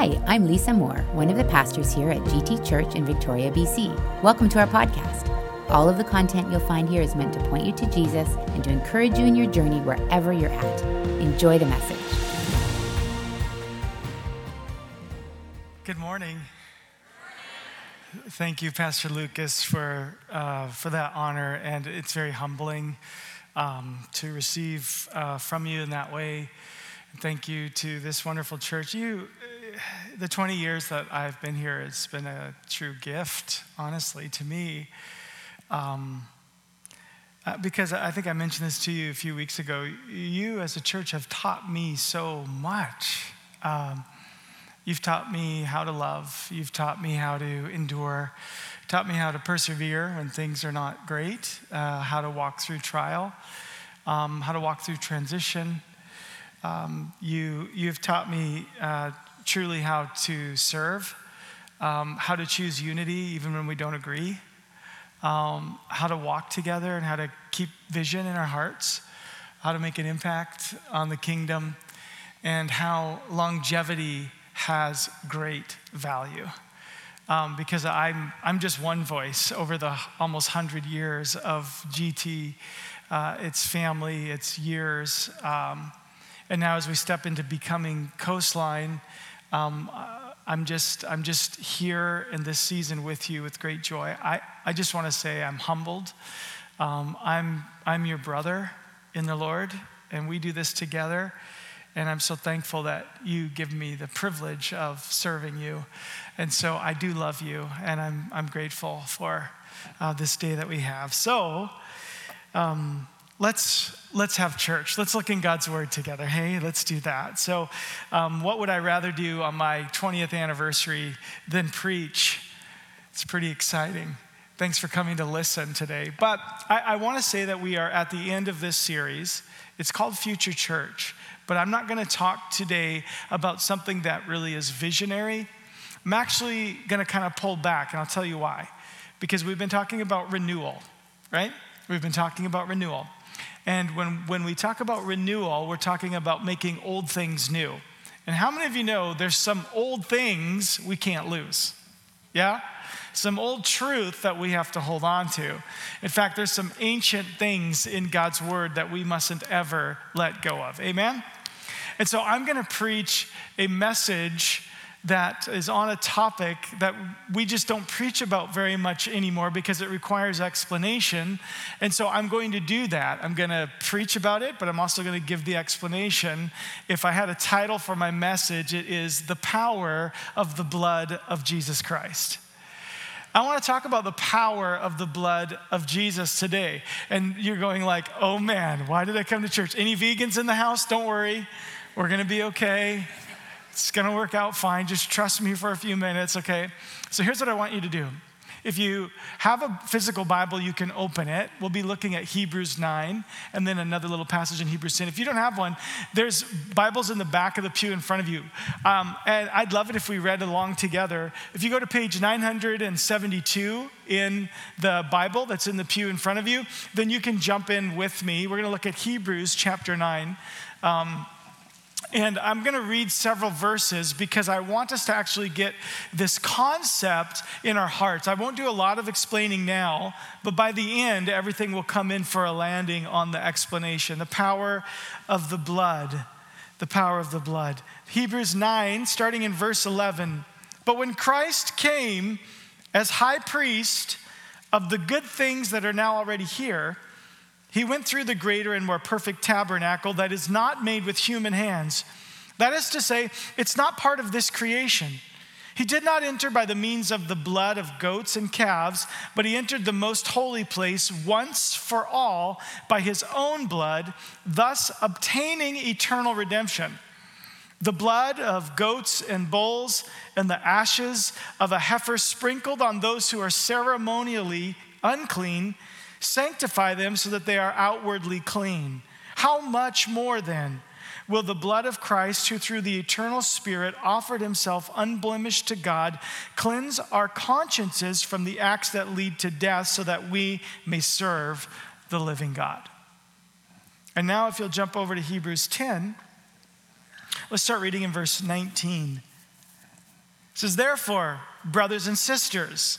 Hi, I'm Lisa Moore, one of the pastors here at GT Church in Victoria, BC. Welcome to our podcast. All of the content you'll find here is meant to point you to Jesus and to encourage you in your journey wherever you're at. Enjoy the message. Good morning. Thank you, Pastor Lucas, for, uh, for that honor, and it's very humbling um, to receive uh, from you in that way. Thank you to this wonderful church. You, the 20 years that I've been here, it's been a true gift, honestly, to me. Um, uh, because I think I mentioned this to you a few weeks ago. You, as a church, have taught me so much. Um, you've taught me how to love, you've taught me how to endure, taught me how to persevere when things are not great, uh, how to walk through trial, um, how to walk through transition. Um, you, you've taught me uh, truly how to serve, um, how to choose unity even when we don't agree, um, how to walk together and how to keep vision in our hearts, how to make an impact on the kingdom, and how longevity has great value. Um, because I'm, I'm just one voice over the almost 100 years of GT, uh, its family, its years. Um, and now, as we step into becoming coastline, um, I'm, just, I'm just here in this season with you with great joy. I, I just want to say I'm humbled. Um, I'm, I'm your brother in the Lord, and we do this together. And I'm so thankful that you give me the privilege of serving you. And so I do love you, and I'm, I'm grateful for uh, this day that we have. So, um, let's let's have church. Let's look in god's word together. Hey let's do that. So um, what would i rather do on my 20th anniversary than preach? It's pretty exciting. Thanks for coming to listen today. But i, I want to say that we are at the end of this series. It's called future church but i'm not going to talk today about something that really is visionary. I'm actually going to kind of pull back and i'll tell you why. Because we've been talking about renewal right? We've been talking about renewal and when, when we talk about renewal, we're talking about making old things new. And how many of you know there's some old things we can't lose? Yeah? Some old truth that we have to hold on to. In fact, there's some ancient things in God's word that we mustn't ever let go of. Amen? And so I'm going to preach a message that is on a topic that we just don't preach about very much anymore because it requires explanation. And so I'm going to do that. I'm going to preach about it, but I'm also going to give the explanation. If I had a title for my message, it is The Power of the Blood of Jesus Christ. I want to talk about the power of the blood of Jesus today. And you're going like, "Oh man, why did I come to church? Any vegans in the house? Don't worry. We're going to be okay." It's going to work out fine. Just trust me for a few minutes, okay? So here's what I want you to do. If you have a physical Bible, you can open it. We'll be looking at Hebrews 9 and then another little passage in Hebrews 10. If you don't have one, there's Bibles in the back of the pew in front of you. Um, and I'd love it if we read along together. If you go to page 972 in the Bible that's in the pew in front of you, then you can jump in with me. We're going to look at Hebrews chapter 9. Um, and I'm going to read several verses because I want us to actually get this concept in our hearts. I won't do a lot of explaining now, but by the end, everything will come in for a landing on the explanation. The power of the blood. The power of the blood. Hebrews 9, starting in verse 11. But when Christ came as high priest of the good things that are now already here, he went through the greater and more perfect tabernacle that is not made with human hands. That is to say, it's not part of this creation. He did not enter by the means of the blood of goats and calves, but he entered the most holy place once for all by his own blood, thus obtaining eternal redemption. The blood of goats and bulls and the ashes of a heifer sprinkled on those who are ceremonially unclean Sanctify them so that they are outwardly clean. How much more then will the blood of Christ, who through the eternal Spirit offered himself unblemished to God, cleanse our consciences from the acts that lead to death so that we may serve the living God? And now, if you'll jump over to Hebrews 10, let's start reading in verse 19. It says, Therefore, brothers and sisters,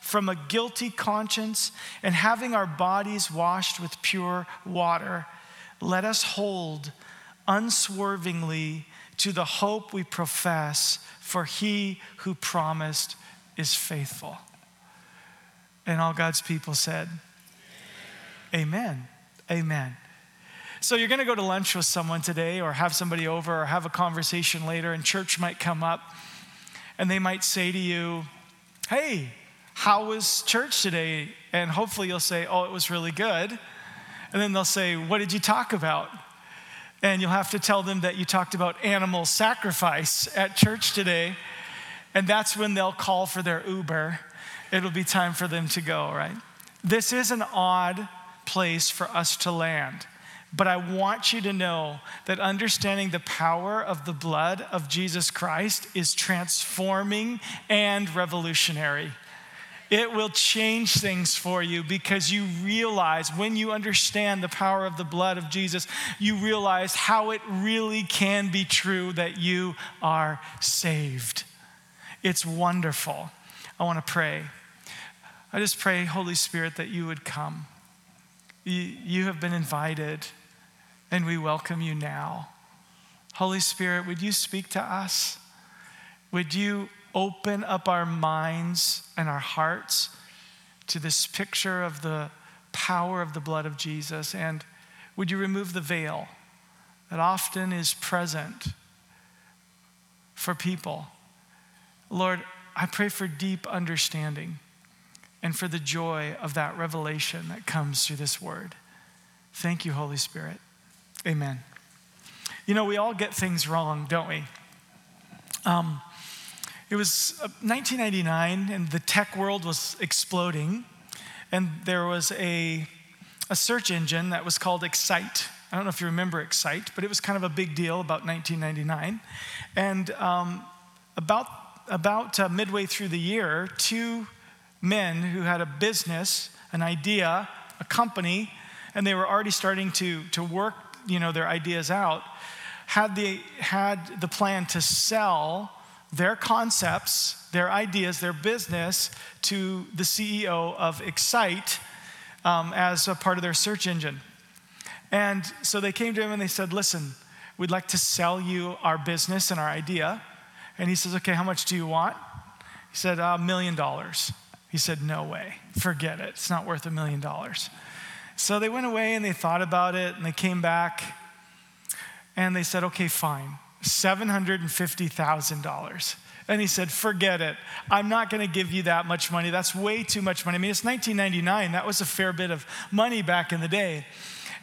from a guilty conscience and having our bodies washed with pure water. Let us hold unswervingly to the hope we profess, for he who promised is faithful. And all God's people said, Amen. Amen. So you're going to go to lunch with someone today, or have somebody over, or have a conversation later, and church might come up, and they might say to you, Hey, how was church today? And hopefully you'll say, Oh, it was really good. And then they'll say, What did you talk about? And you'll have to tell them that you talked about animal sacrifice at church today. And that's when they'll call for their Uber. It'll be time for them to go, right? This is an odd place for us to land. But I want you to know that understanding the power of the blood of Jesus Christ is transforming and revolutionary. It will change things for you because you realize when you understand the power of the blood of Jesus, you realize how it really can be true that you are saved. It's wonderful. I want to pray. I just pray, Holy Spirit, that you would come. You, have been invited, and we welcome you now. Holy Spirit, would you speak to us? Would you open up our minds and our hearts to this picture of the power of the blood of Jesus? And would you remove the veil that often is present for people? Lord, I pray for deep understanding and for the joy of that revelation that comes through this word. Thank you, Holy Spirit. Amen. You know, we all get things wrong, don't we? Um, it was 1999, uh, and the tech world was exploding, and there was a, a search engine that was called Excite. I don't know if you remember Excite, but it was kind of a big deal about 1999. And um, about, about uh, midway through the year, two men who had a business, an idea, a company, and they were already starting to, to work you know, their ideas out, had the, had the plan to sell their concepts, their ideas, their business to the CEO of Excite um, as a part of their search engine. And so they came to him and they said, Listen, we'd like to sell you our business and our idea. And he says, Okay, how much do you want? He said, A million dollars. He said, No way. Forget it. It's not worth a million dollars. So they went away and they thought about it and they came back and they said, Okay, fine. $750,000. And he said, Forget it. I'm not going to give you that much money. That's way too much money. I mean, it's 1999. That was a fair bit of money back in the day.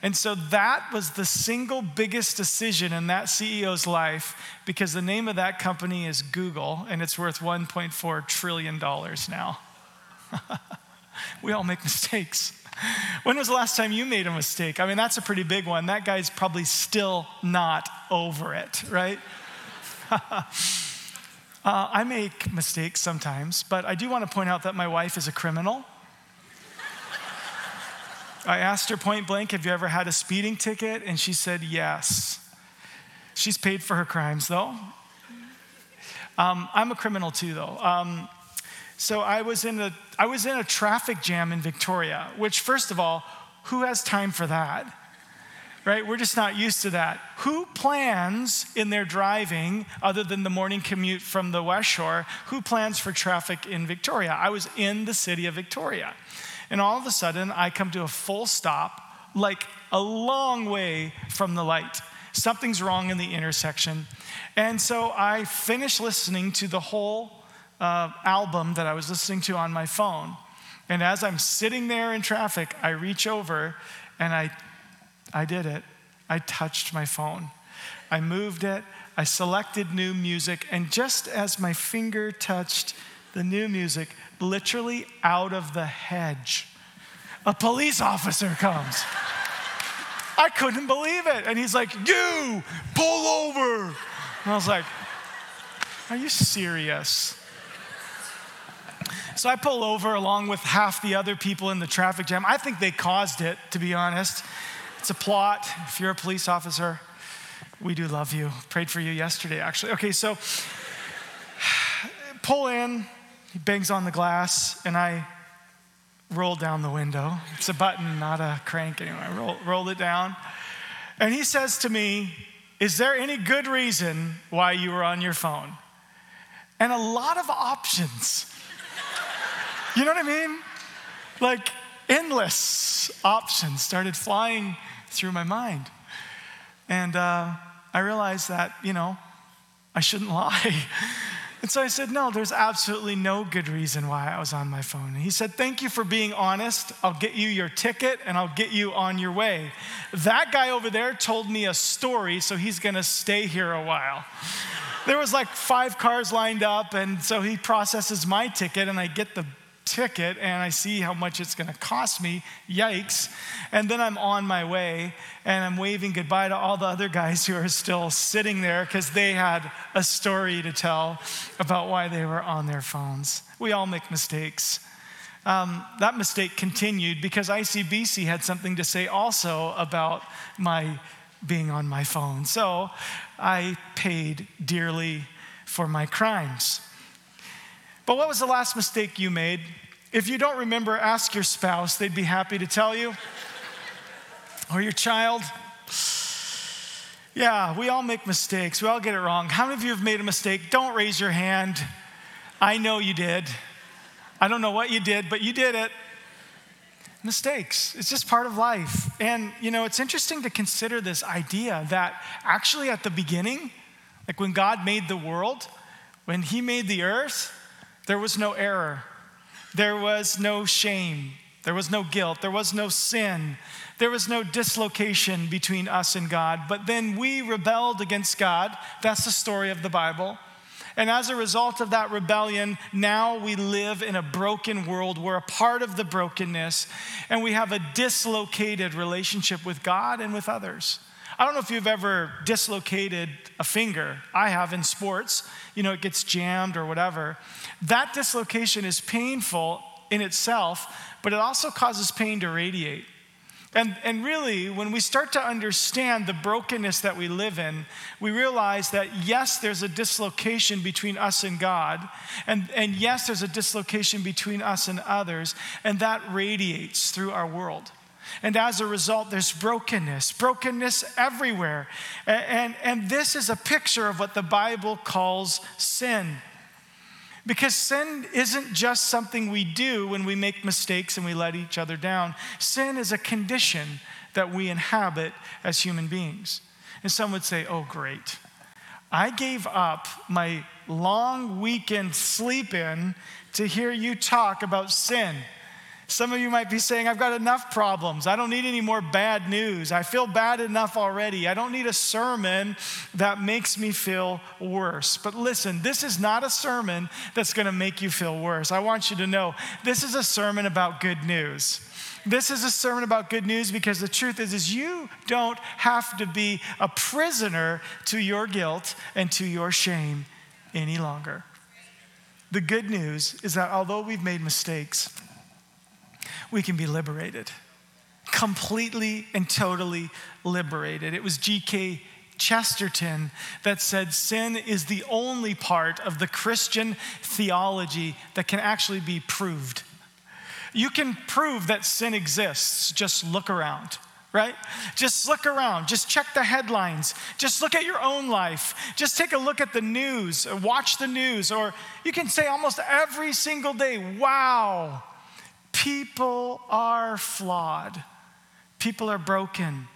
And so that was the single biggest decision in that CEO's life because the name of that company is Google and it's worth $1.4 trillion now. we all make mistakes. When was the last time you made a mistake? I mean, that's a pretty big one. That guy's probably still not over it, right? uh, I make mistakes sometimes, but I do want to point out that my wife is a criminal. I asked her point blank, Have you ever had a speeding ticket? And she said, Yes. She's paid for her crimes, though. Um, I'm a criminal too, though. Um, so I was in a I was in a traffic jam in Victoria, which first of all, who has time for that? Right? We're just not used to that. Who plans in their driving, other than the morning commute from the West Shore, who plans for traffic in Victoria? I was in the city of Victoria. And all of a sudden, I come to a full stop, like a long way from the light. Something's wrong in the intersection. And so I finish listening to the whole uh, album that I was listening to on my phone. And as I'm sitting there in traffic, I reach over and I, I did it. I touched my phone. I moved it, I selected new music, and just as my finger touched the new music, literally out of the hedge, a police officer comes. I couldn't believe it. And he's like, You, pull over. And I was like, Are you serious? So I pull over along with half the other people in the traffic jam. I think they caused it, to be honest. It's a plot. If you're a police officer, we do love you. Prayed for you yesterday, actually. Okay, so pull in, he bangs on the glass, and I roll down the window. It's a button, not a crank anyway. I roll, roll it down. And he says to me, Is there any good reason why you were on your phone? And a lot of options. You know what I mean? Like endless options started flying through my mind. And uh, I realized that, you know, I shouldn't lie. And so I said, No, there's absolutely no good reason why I was on my phone. And he said, Thank you for being honest. I'll get you your ticket and I'll get you on your way. That guy over there told me a story, so he's gonna stay here a while. There was like five cars lined up, and so he processes my ticket, and I get the ticket and I see how much it's going to cost me. Yikes. And then I'm on my way and I'm waving goodbye to all the other guys who are still sitting there because they had a story to tell about why they were on their phones. We all make mistakes. Um, that mistake continued because ICBC had something to say also about my being on my phone. So I paid dearly for my crimes. But what was the last mistake you made? If you don't remember, ask your spouse, they'd be happy to tell you. or your child. Yeah, we all make mistakes. We all get it wrong. How many of you have made a mistake? Don't raise your hand. I know you did. I don't know what you did, but you did it. Mistakes. It's just part of life. And, you know, it's interesting to consider this idea that actually at the beginning, like when God made the world, when He made the earth, there was no error, there was no shame, there was no guilt, there was no sin, there was no dislocation between us and God. But then we rebelled against God. That's the story of the Bible. And as a result of that rebellion, now we live in a broken world. We're a part of the brokenness, and we have a dislocated relationship with God and with others. I don't know if you've ever dislocated a finger. I have in sports. You know, it gets jammed or whatever. That dislocation is painful in itself, but it also causes pain to radiate. And, and really, when we start to understand the brokenness that we live in, we realize that yes, there's a dislocation between us and God, and, and yes, there's a dislocation between us and others, and that radiates through our world. And as a result, there's brokenness, brokenness everywhere. And, and this is a picture of what the Bible calls sin. Because sin isn't just something we do when we make mistakes and we let each other down. Sin is a condition that we inhabit as human beings. And some would say, oh, great. I gave up my long weekend sleep in to hear you talk about sin. Some of you might be saying, I've got enough problems. I don't need any more bad news. I feel bad enough already. I don't need a sermon that makes me feel worse. But listen, this is not a sermon that's going to make you feel worse. I want you to know this is a sermon about good news. This is a sermon about good news because the truth is is you don't have to be a prisoner to your guilt and to your shame any longer. The good news is that although we've made mistakes, we can be liberated. Completely and totally liberated. It was G.K. Chesterton that said sin is the only part of the Christian theology that can actually be proved. You can prove that sin exists, just look around right? Just look around, just check the headlines, just look at your own life, just take a look at the news, watch the news, or you can say almost every single day, wow, People are flawed, people are broken.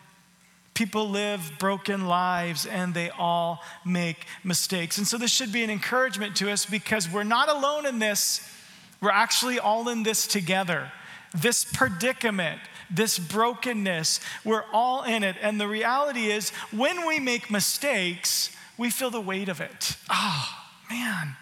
People live broken lives and they all make mistakes. And so, this should be an encouragement to us because we're not alone in this. We're actually all in this together. This predicament, this brokenness, we're all in it. And the reality is, when we make mistakes, we feel the weight of it. Oh, man.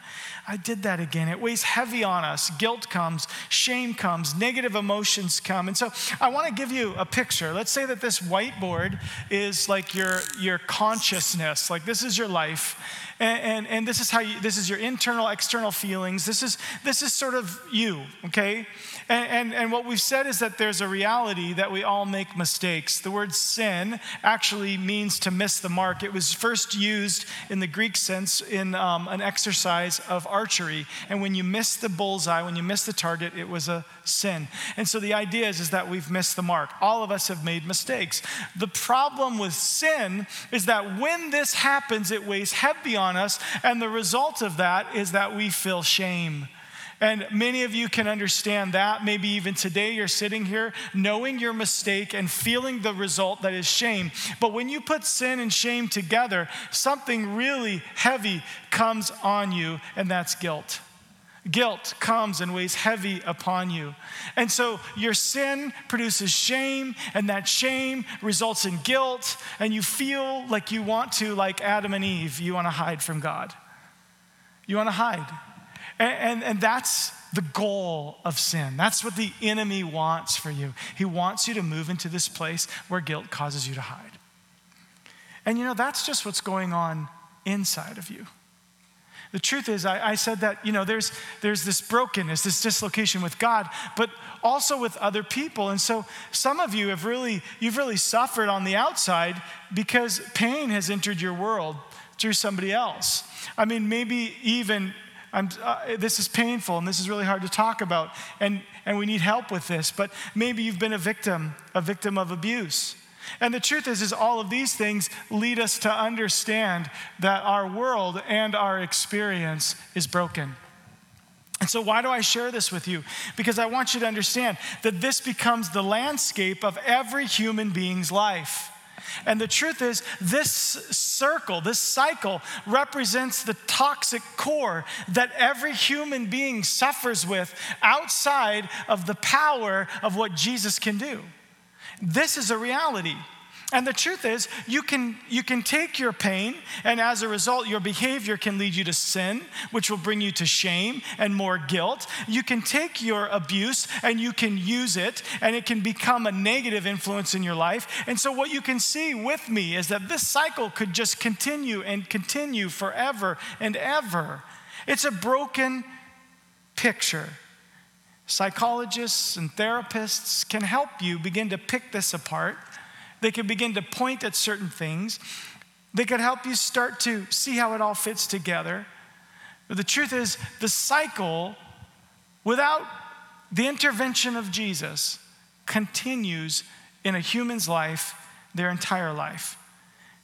I did that again. It weighs heavy on us. Guilt comes, shame comes, negative emotions come. And so I want to give you a picture. Let's say that this whiteboard is like your, your consciousness, like this is your life. And, and, and this is how you, this is your internal, external feelings. This is, this is sort of you, okay? And, and, and, what we've said is that there's a reality that we all make mistakes. The word sin actually means to miss the mark. It was first used in the Greek sense in um, an exercise of archery. And when you miss the bullseye, when you miss the target, it was a sin. And so the idea is, is that we've missed the mark. All of us have made mistakes. The problem with sin is that when this happens, it weighs heavy on us. And the result of that is that we feel shame. And many of you can understand that. Maybe even today you're sitting here knowing your mistake and feeling the result that is shame. But when you put sin and shame together, something really heavy comes on you, and that's guilt. Guilt comes and weighs heavy upon you. And so your sin produces shame, and that shame results in guilt, and you feel like you want to, like Adam and Eve, you want to hide from God. You want to hide. And, and, and, that's the goal of sin. That's what the enemy wants for you. He wants you to move into this place where guilt causes you to hide. And you know, that's just what's going on inside of you. The truth is, I, I, said that, you know, there's, there's this brokenness, this dislocation with God, but also with other people. And so some of you have really, you've really suffered on the outside because pain has entered your world through somebody else. I mean, maybe even uh, this is painful and this is really hard to talk about, and, and we need help with this. But maybe you've been a victim, a victim of abuse. And the truth is, is all of these things lead us to understand that our world and our experience is broken. And so, why do I share this with you? Because I want you to understand that this becomes the landscape of every human being's life. And the truth is, this circle, this cycle, represents the toxic core that every human being suffers with outside of the power of what Jesus can do. This is a reality. And the truth is, you can, you can take your pain, and as a result, your behavior can lead you to sin, which will bring you to shame and more guilt. You can take your abuse and you can use it, and it can become a negative influence in your life. And so, what you can see with me is that this cycle could just continue and continue forever and ever. It's a broken picture. Psychologists and therapists can help you begin to pick this apart they can begin to point at certain things. They could help you start to see how it all fits together. But the truth is, the cycle, without the intervention of Jesus, continues in a human's life their entire life.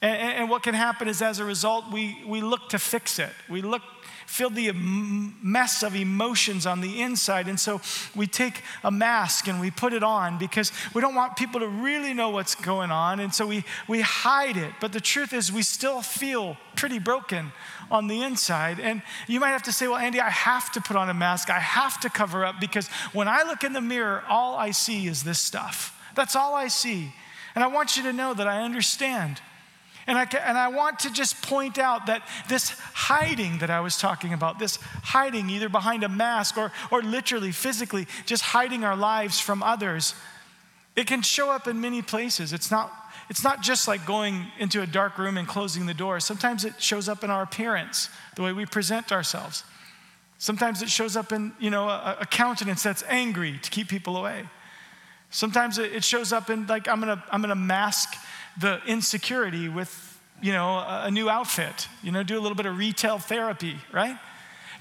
And, and, what can happen is, as a result, we, we look to fix it. We look feel the mess of emotions on the inside. And so we take a mask and we put it on because we don't want people to really know what's going on. And so we, we hide it. But the truth is, we still feel pretty broken on the inside. And you might have to say, well, Andy, I have to put on a mask. I have to cover up because when I look in the mirror, all I see is this stuff. That's all I see. And I want you to know that I understand. And I, and I want to just point out that this hiding that I was talking about, this hiding either behind a mask or, or literally, physically, just hiding our lives from others, it can show up in many places. It's not, it's not just like going into a dark room and closing the door. Sometimes it shows up in our appearance, the way we present ourselves. Sometimes it shows up in, you know, a, a countenance that's angry to keep people away. Sometimes it, shows up in like, I'm gonna, I'm gonna mask the insecurity with, you know, a, new outfit, you know, do a little bit of retail therapy, right?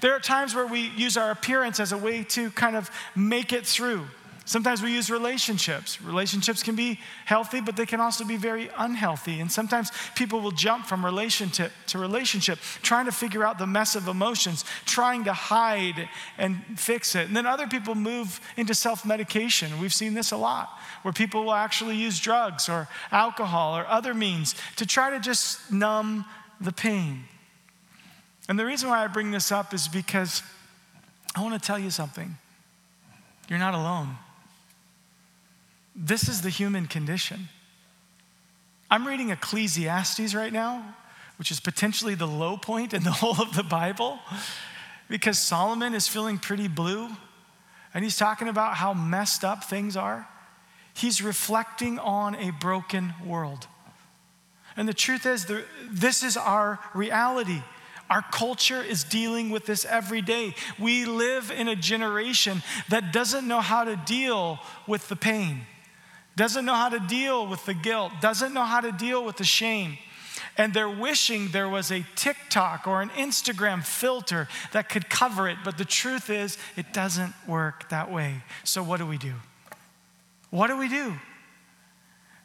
There are times where we use our appearance as a way to kind of make it through. Sometimes we use relationships. Relationships can be healthy, but they can also be very unhealthy. And sometimes people will jump from relationship to relationship, trying to figure out the mess of emotions, trying to hide and fix it. And then other people move into self medication. We've seen this a lot, where people will actually use drugs or alcohol or other means to try to just numb the pain. And the reason why I bring this up is because I want to tell you something. You're not alone. This is the human condition. I'm reading Ecclesiastes right now, which is potentially the low point in the whole of the Bible, because Solomon is feeling pretty blue and he's talking about how messed up things are. He's reflecting on a broken world. And the truth is, this is our reality. Our culture is dealing with this every day. We live in a generation that doesn't know how to deal with the pain, doesn't know how to deal with the guilt, doesn't know how to deal with the shame. And they're wishing there was a TikTok or an Instagram filter that could cover it. But the truth is, it doesn't work that way. So, what do we do? What do we do?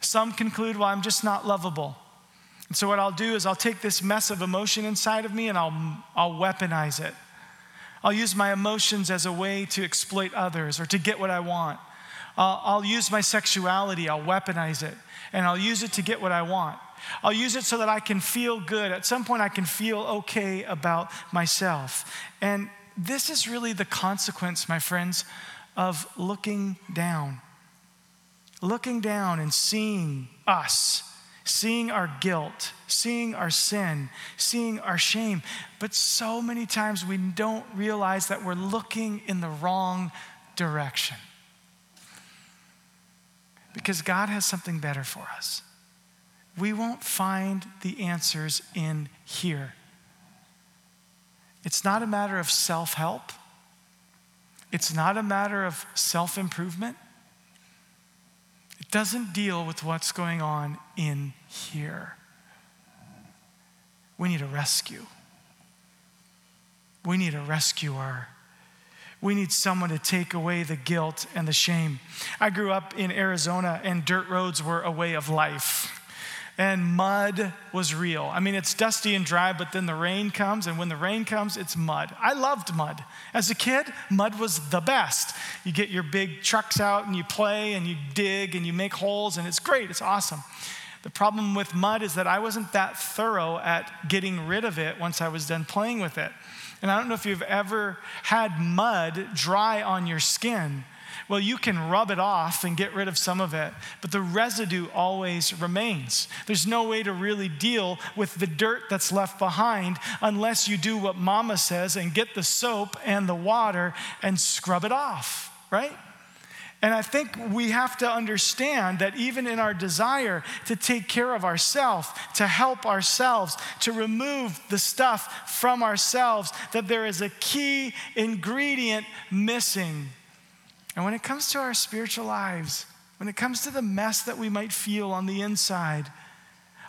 Some conclude, well, I'm just not lovable. And so, what I'll do is I'll take this mess of emotion inside of me and I'll, I'll weaponize it. I'll use my emotions as a way to exploit others or to get what I want. I'll, I'll use my sexuality, I'll weaponize it, and I'll use it to get what I want. I'll use it so that I can feel good. At some point, I can feel okay about myself. And this is really the consequence, my friends, of looking down. Looking down and seeing us seeing our guilt, seeing our sin, seeing our shame. But so many times we don't realize that we're looking in the wrong direction. Because God has something better for us. We won't find the answers in here. It's not a matter of self help, it's not a matter of self improvement It doesn't deal with what's going on in here. We need a rescue. We need a rescuer. We need someone to take away the guilt and the shame. I grew up in Arizona, and dirt roads were a way of life and mud was real. I mean, it's dusty and dry, but then the rain comes, and when the rain comes, it's mud. I loved mud. As a kid, mud was the best. You get your big trucks out and you play and you dig and you make holes, and it's great, it's awesome. The problem with mud is that I wasn't that thorough at getting rid of it once I was done playing with it. And I don't know if you've ever had mud dry on your skin well, you can rub it off and get rid of some of it, but the residue always remains. There's no way to really deal with the dirt that's left behind unless you do what mama says and get the soap and the water and scrub it off, right? And I think we have to understand that even in our desire to take care of ourselves, to help ourselves, to remove the stuff from ourselves, that there is a key ingredient missing. And when it comes to our spiritual lives, when it comes to the mess that we might feel on the inside,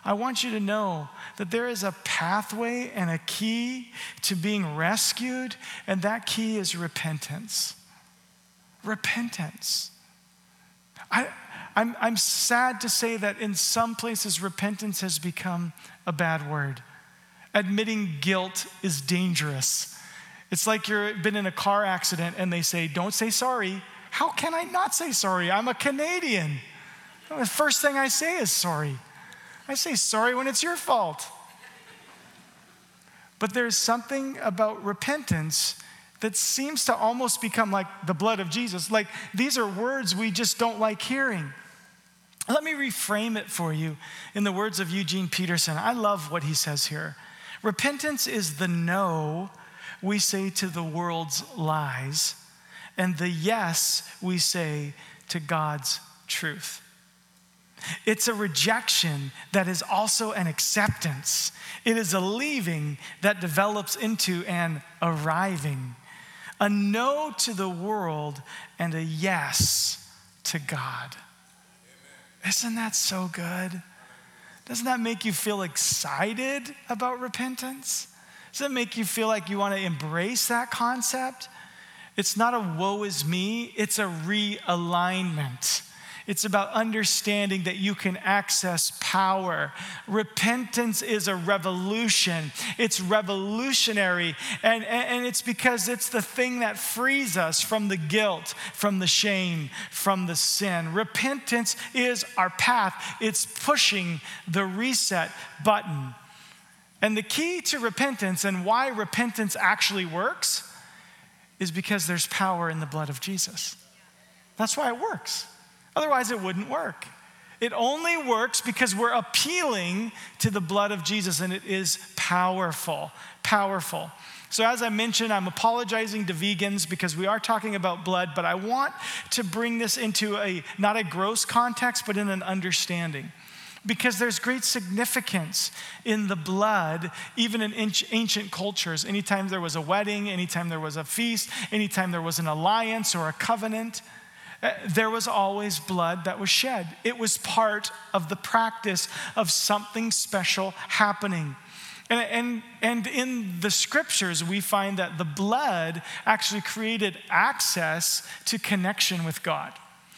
I want you to know that there is a pathway and a key to being rescued, and that key is repentance. Repentance. I, I'm, I'm sad to say that in some places, repentance has become a bad word. Admitting guilt is dangerous. It's like you've been in a car accident and they say, Don't say sorry, how can I not say sorry? I'm a Canadian. The first thing I say is sorry. I say sorry when it's your fault. But there's something about repentance that seems to almost become like the blood of Jesus. Like these are words we just don't like hearing. Let me reframe it for you in the words of Eugene Peterson. I love what he says here. Repentance is the no we say to the world's lies and the yes we say to God's truth. It's a rejection that is also an acceptance. It is a leaving that develops into an arriving. A no to the world and a yes to God. Isn't that so good? Doesn't that make you feel excited about repentance? Does it make you feel like you want to embrace that concept? It's not a woe is me, it's a realignment. It's about understanding that you can access power. Repentance is a revolution. It's revolutionary. And, and it's because it's the thing that frees us from the guilt, from the shame, from the sin. Repentance is our path, it's pushing the reset button. And the key to repentance and why repentance actually works is because there's power in the blood of Jesus. That's why it works. Otherwise, it wouldn't work. It only works because we're appealing to the blood of Jesus, and it is powerful. Powerful. So, as I mentioned, I'm apologizing to vegans because we are talking about blood, but I want to bring this into a not a gross context, but in an understanding. Because there's great significance in the blood, even in ancient cultures. Anytime there was a wedding, anytime there was a feast, anytime there was an alliance or a covenant, Uh, there was always blood that was shed. It was part of the practice of something special happening. And, and, and in the scriptures, we find that the blood actually created access to connection with God.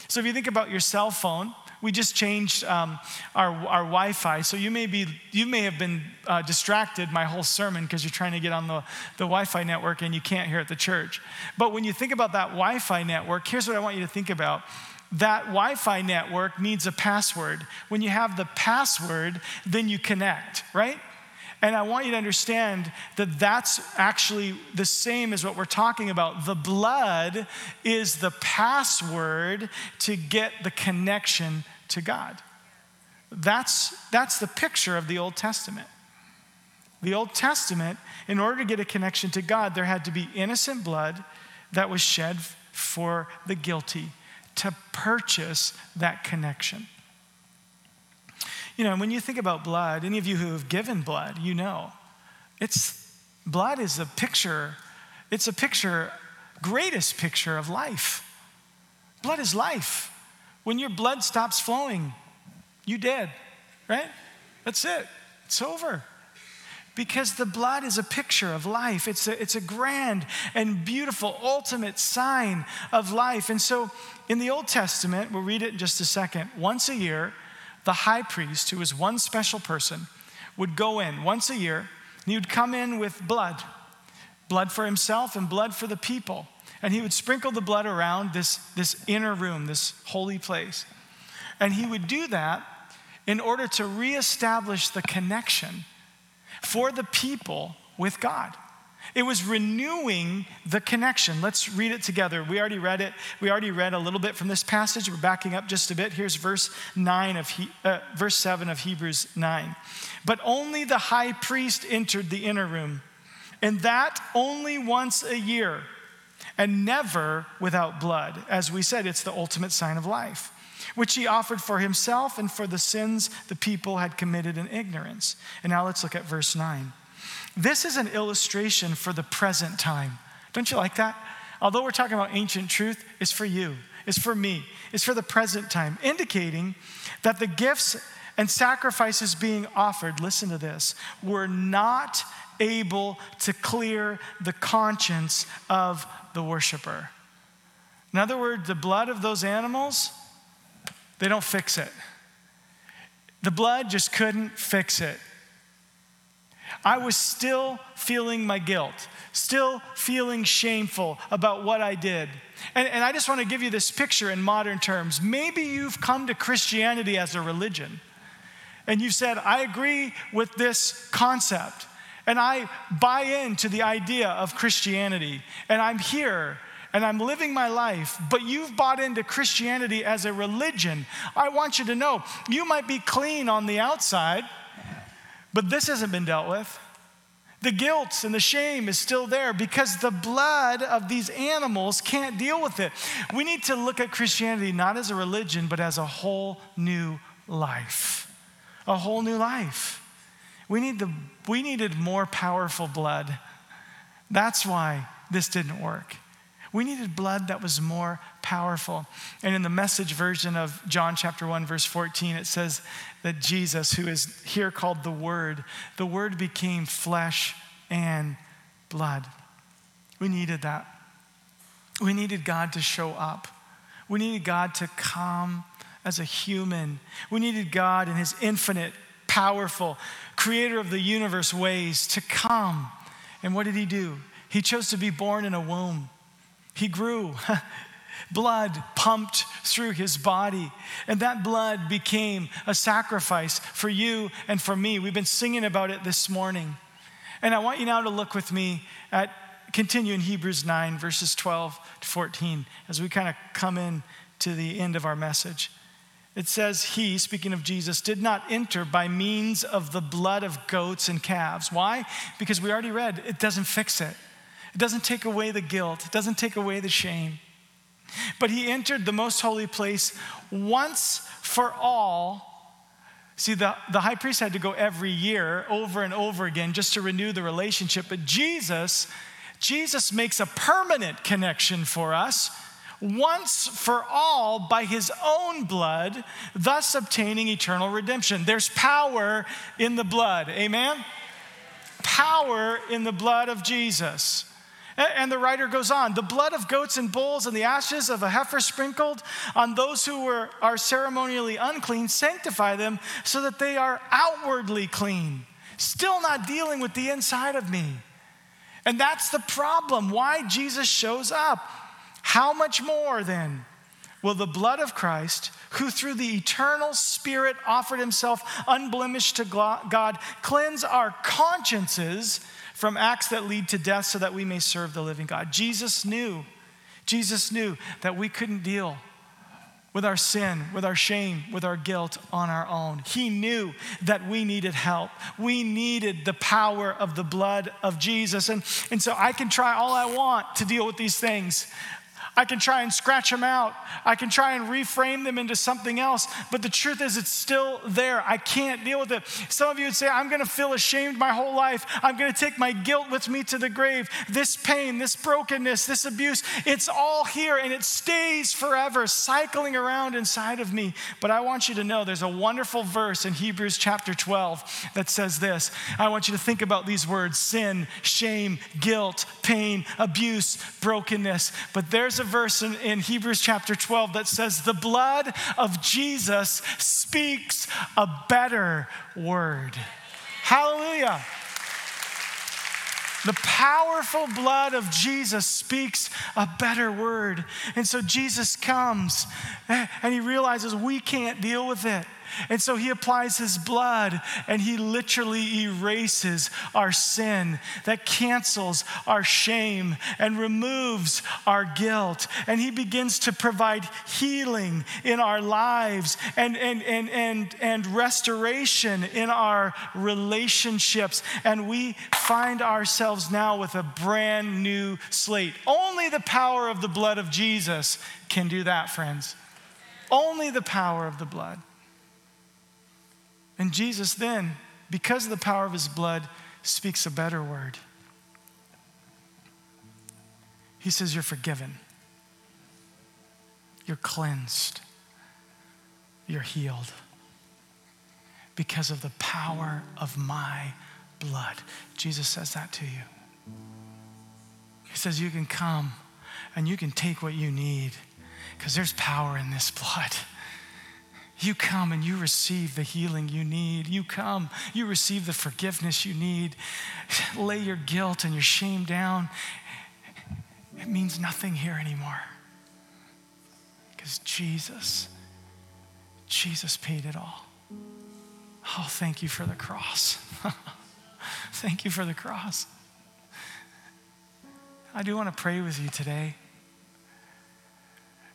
So if you think about your cell phone, we just changed um, our, our Wi-Fi, so you may be you may have been uh, distracted my whole sermon because you're trying to get on the, the Wi-Fi network and you can't hear at the church. But when you think about that Wi-Fi network, here's what I want you to think about. That Wi Fi network needs a password. When you have the password, then you connect, right? And I want you to understand that that's actually the same as what we're talking about. The blood is the password to get the connection to God. That's, that's the picture of the Old Testament. The Old Testament, in order to get a connection to God, there had to be innocent blood that was shed for the guilty to purchase that connection. You know, when you think about blood, any of you who have given blood, you know, it's blood is a picture, it's a picture, greatest picture of life. Blood is life. When your blood stops flowing, you dead, right? That's it. It's over. Because the blood is a picture of life. It's a, it's a grand and beautiful, ultimate sign of life. And so in the Old Testament, we'll read it in just a second. Once a year, the high priest, who was one special person, would go in once a year and he would come in with blood blood for himself and blood for the people. And he would sprinkle the blood around this, this inner room, this holy place. And he would do that in order to reestablish the connection for the people with God. It was renewing the connection. Let's read it together. We already read it. We already read a little bit from this passage. We're backing up just a bit. Here's verse 9 of he, uh, verse 7 of Hebrews 9. But only the high priest entered the inner room, and that only once a year, and never without blood. As we said, it's the ultimate sign of life which he offered for himself and for the sins the people had committed in ignorance. And now let's look at verse 9. This is an illustration for the present time. Don't you like that? Although we're talking about ancient truth, it's for you, it's for me, it's for the present time, indicating that the gifts and sacrifices being offered, listen to this, were not able to clear the conscience of the worshiper. In other words, the blood of those animals, they don't fix it. The blood just couldn't fix it. I was still feeling my guilt, still feeling shameful about what I did. And, and I just want to give you this picture in modern terms. Maybe you've come to Christianity as a religion, and you've said, I agree with this concept, and I buy into the idea of Christianity, and I'm here and I'm living my life, but you've bought into Christianity as a religion, I want you to know you might be clean on the outside, but this hasn't been dealt with. The guilt and the shame is still there because the blood of these animals can't deal with it. We need to look at Christianity not as a religion, but as a whole new life. A whole new life. We, need the, we needed more powerful blood. That's why this didn't work. We needed blood that was more powerful. And in the message version of John chapter 1, verse 14, it says that Jesus, who is here called the Word, the Word became flesh and blood. We needed that. We needed God to show up. We needed God to come as a human. We needed God in his infinite, powerful, creator of the universe ways to come. And what did he do? He chose to be born in a womb. He grew. blood pumped through his body. And that blood became a sacrifice for you and for me. We've been singing about it this morning. And I want you now to look with me at continue in Hebrews 9, verses 12 to 14, as we kind of come in to the end of our message. It says, He, speaking of Jesus, did not enter by means of the blood of goats and calves. Why? Because we already read, it doesn't fix it. It doesn't take away the guilt, it doesn't take away the shame. But he entered the most holy place once for all. See, the, the high priest had to go every year over and over again just to renew the relationship. But Jesus, Jesus makes a permanent connection for us once for all by his own blood, thus obtaining eternal redemption. There's power in the blood. Amen? Power in the blood of Jesus. And the writer goes on the blood of goats and bulls and the ashes of a heifer sprinkled on those who were, are ceremonially unclean sanctify them so that they are outwardly clean, still not dealing with the inside of me. And that's the problem why Jesus shows up. How much more then will the blood of Christ, who through the eternal Spirit offered himself unblemished to God, cleanse our consciences from acts that lead to death so that we may serve the living God? Jesus knew, Jesus knew that we couldn't deal with our sin, with our shame, with our guilt on our own. He knew that we needed help. We needed the power of the blood of Jesus. And, and so I can try all I want to deal with these things. I can try and scratch them out. I can try and reframe them into something else. But the truth is, it's still there. I can't deal with it. Some of you would say, I'm going to feel ashamed my whole life. I'm going to take my guilt with me to the grave. This pain, this brokenness, this abuse, it's all here and it stays forever, cycling around inside of me. But I want you to know there's a wonderful verse in Hebrews chapter 12 that says this. I want you to think about these words sin, shame, guilt, pain, abuse, brokenness. But there's a a verse in, in Hebrews chapter 12 that says, The blood of Jesus speaks a better word. Hallelujah. The powerful blood of Jesus speaks a better word. And so Jesus comes eh, and he realizes we can't deal with it. And so he applies his blood and he literally erases our sin, that cancels our shame and removes our guilt. And he begins to provide healing in our lives and, and, and, and, and restoration in our relationships. And we find ourselves now with a brand new slate. Only the power of the blood of Jesus can do that, friends. Only the power of the blood. And Jesus then, because of the power of his blood, speaks a better word. He says, You're forgiven, you're cleansed, you're healed because of the power of my blood. Jesus says that to you. He says, You can come and you can take what you need because there's power in this blood. You come and you receive the healing you need. You come, you receive the forgiveness you need. Lay your guilt and your shame down. It means nothing here anymore. Because Jesus, Jesus paid it all. Oh, thank you for the cross. thank you for the cross. I do want to pray with you today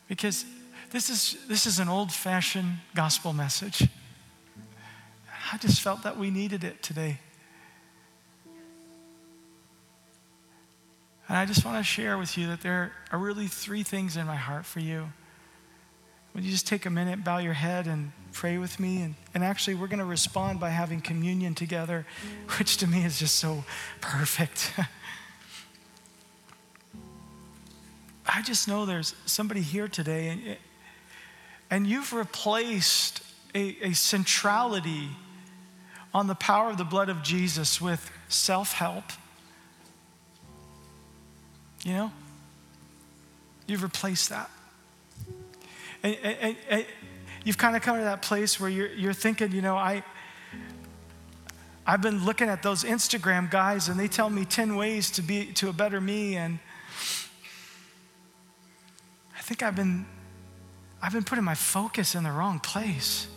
because this is, this is an old fashioned gospel message. I just felt that we needed it today. And I just want to share with you that there are really three things in my heart for you. Would you just take a minute, bow your head, and pray with me? And, and actually, we're going to respond by having communion together, which to me is just so perfect. I just know there's somebody here today, and you've replaced a, a centrality on the power of the blood of Jesus with self help. You know? You've replaced that. And, and, and, you've kind of come to that place where you're, you're thinking, you know, I, I've been looking at those Instagram guys and they tell me 10 ways to be to a better me. And I think I've been I've been putting my focus in the wrong place.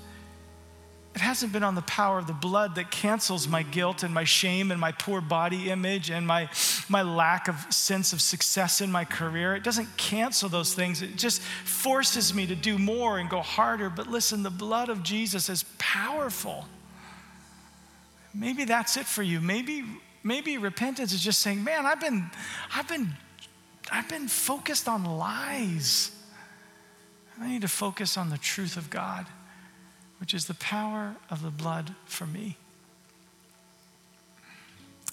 it hasn't been on the power of the blood that cancels my guilt and my shame and my poor body image and my, my lack of sense of success in my career. It doesn't cancel those things. It just forces me to do more and go harder. But listen, the blood of Jesus is powerful. Maybe that's it for you. Maybe, maybe repentance is just saying, man, I've been, I've been, I've been focused on lies. I need to focus on the truth of God which is the power of the blood for me.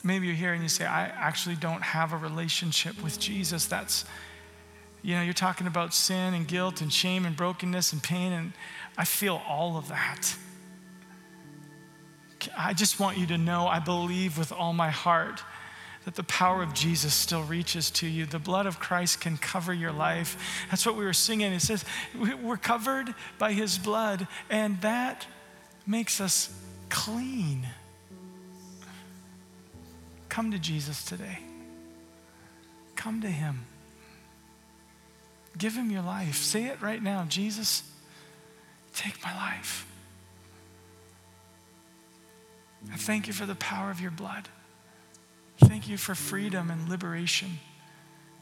Maybe you're here and you say, I actually don't have a relationship with Jesus. That's, you know, you're talking about sin and guilt and shame and brokenness and pain, and I feel all of that. I just want you to know I believe with all my heart that the power of Jesus still reaches to you. The blood of Christ can cover your life. That's what we were singing. It says, We're covered by his blood, and that makes us clean. Come to Jesus today. Come to him. Give him your life. Say it right now Jesus, take my life. I thank you for the power of your blood. Thank you for freedom and liberation.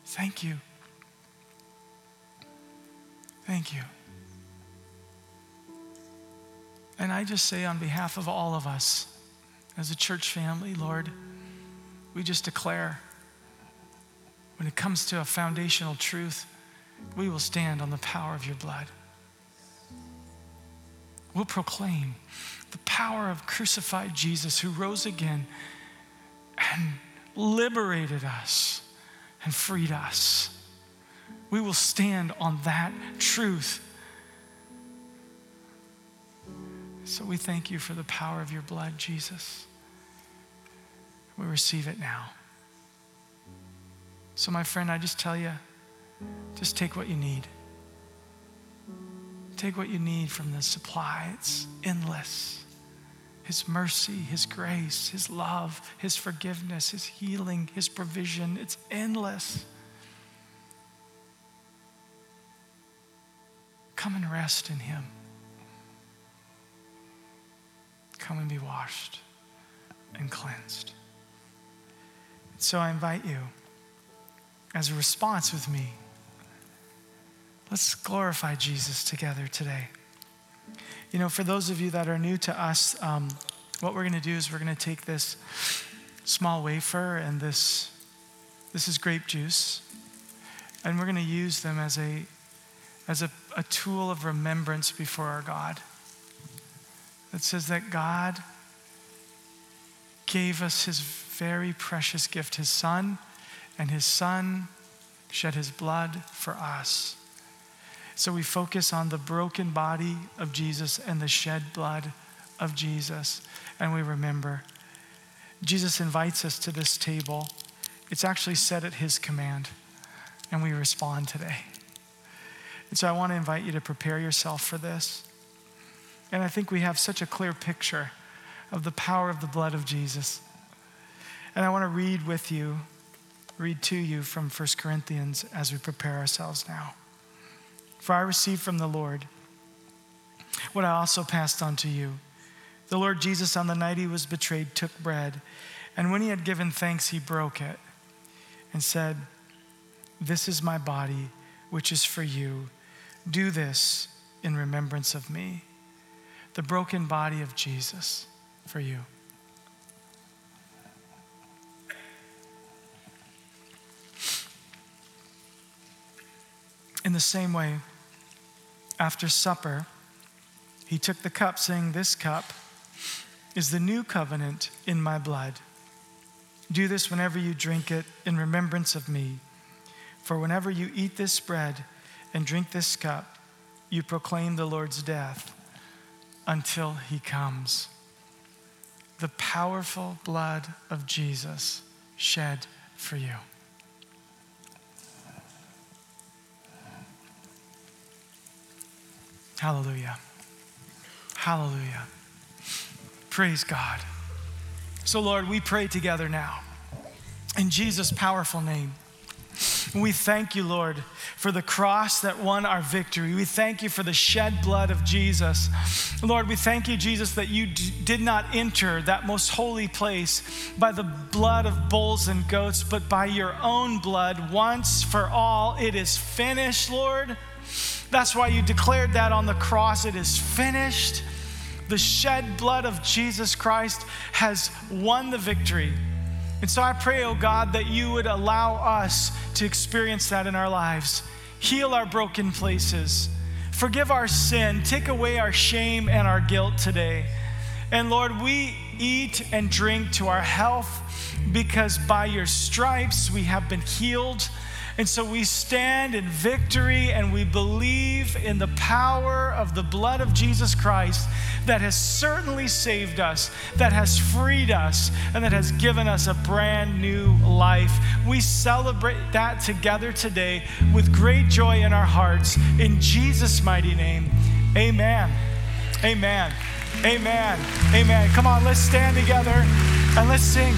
Thank you. Thank you. And I just say, on behalf of all of us as a church family, Lord, we just declare when it comes to a foundational truth, we will stand on the power of your blood. We'll proclaim the power of crucified Jesus who rose again and liberated us and freed us. We will stand on that truth. So we thank you for the power of your blood, Jesus. We receive it now. So, my friend, I just tell you just take what you need. Take what you need from the supply, it's endless. His mercy, His grace, His love, His forgiveness, His healing, His provision. It's endless. Come and rest in Him. Come and be washed and cleansed. So I invite you, as a response with me, let's glorify Jesus together today. You know, for those of you that are new to us, um, what we're going to do is we're going to take this small wafer and this, this is grape juice, and we're going to use them as a, as a, a tool of remembrance before our God. That says that God gave us his very precious gift, his son, and his son shed his blood for us. So we focus on the broken body of Jesus and the shed blood of Jesus, and we remember. Jesus invites us to this table. It's actually set at his command, and we respond today. And so I want to invite you to prepare yourself for this. And I think we have such a clear picture of the power of the blood of Jesus. And I want to read with you, read to you from 1 Corinthians as we prepare ourselves now. For I received from the Lord what I also passed on to you. The Lord Jesus, on the night he was betrayed, took bread, and when he had given thanks, he broke it and said, This is my body, which is for you. Do this in remembrance of me. The broken body of Jesus for you. In the same way, after supper, he took the cup, saying, This cup is the new covenant in my blood. Do this whenever you drink it in remembrance of me. For whenever you eat this bread and drink this cup, you proclaim the Lord's death until he comes. The powerful blood of Jesus shed for you. Hallelujah. Hallelujah. Praise God. So, Lord, we pray together now in Jesus' powerful name. We thank you, Lord, for the cross that won our victory. We thank you for the shed blood of Jesus. Lord, we thank you, Jesus, that you d- did not enter that most holy place by the blood of bulls and goats, but by your own blood once for all. It is finished, Lord. That's why you declared that on the cross. It is finished. The shed blood of Jesus Christ has won the victory. And so I pray, oh God, that you would allow us to experience that in our lives. Heal our broken places. Forgive our sin. Take away our shame and our guilt today. And Lord, we eat and drink to our health because by your stripes we have been healed. And so we stand in victory and we believe in the power of the blood of Jesus Christ that has certainly saved us, that has freed us, and that has given us a brand new life. We celebrate that together today with great joy in our hearts. In Jesus' mighty name, amen. Amen. Amen. Amen. Come on, let's stand together and let's sing.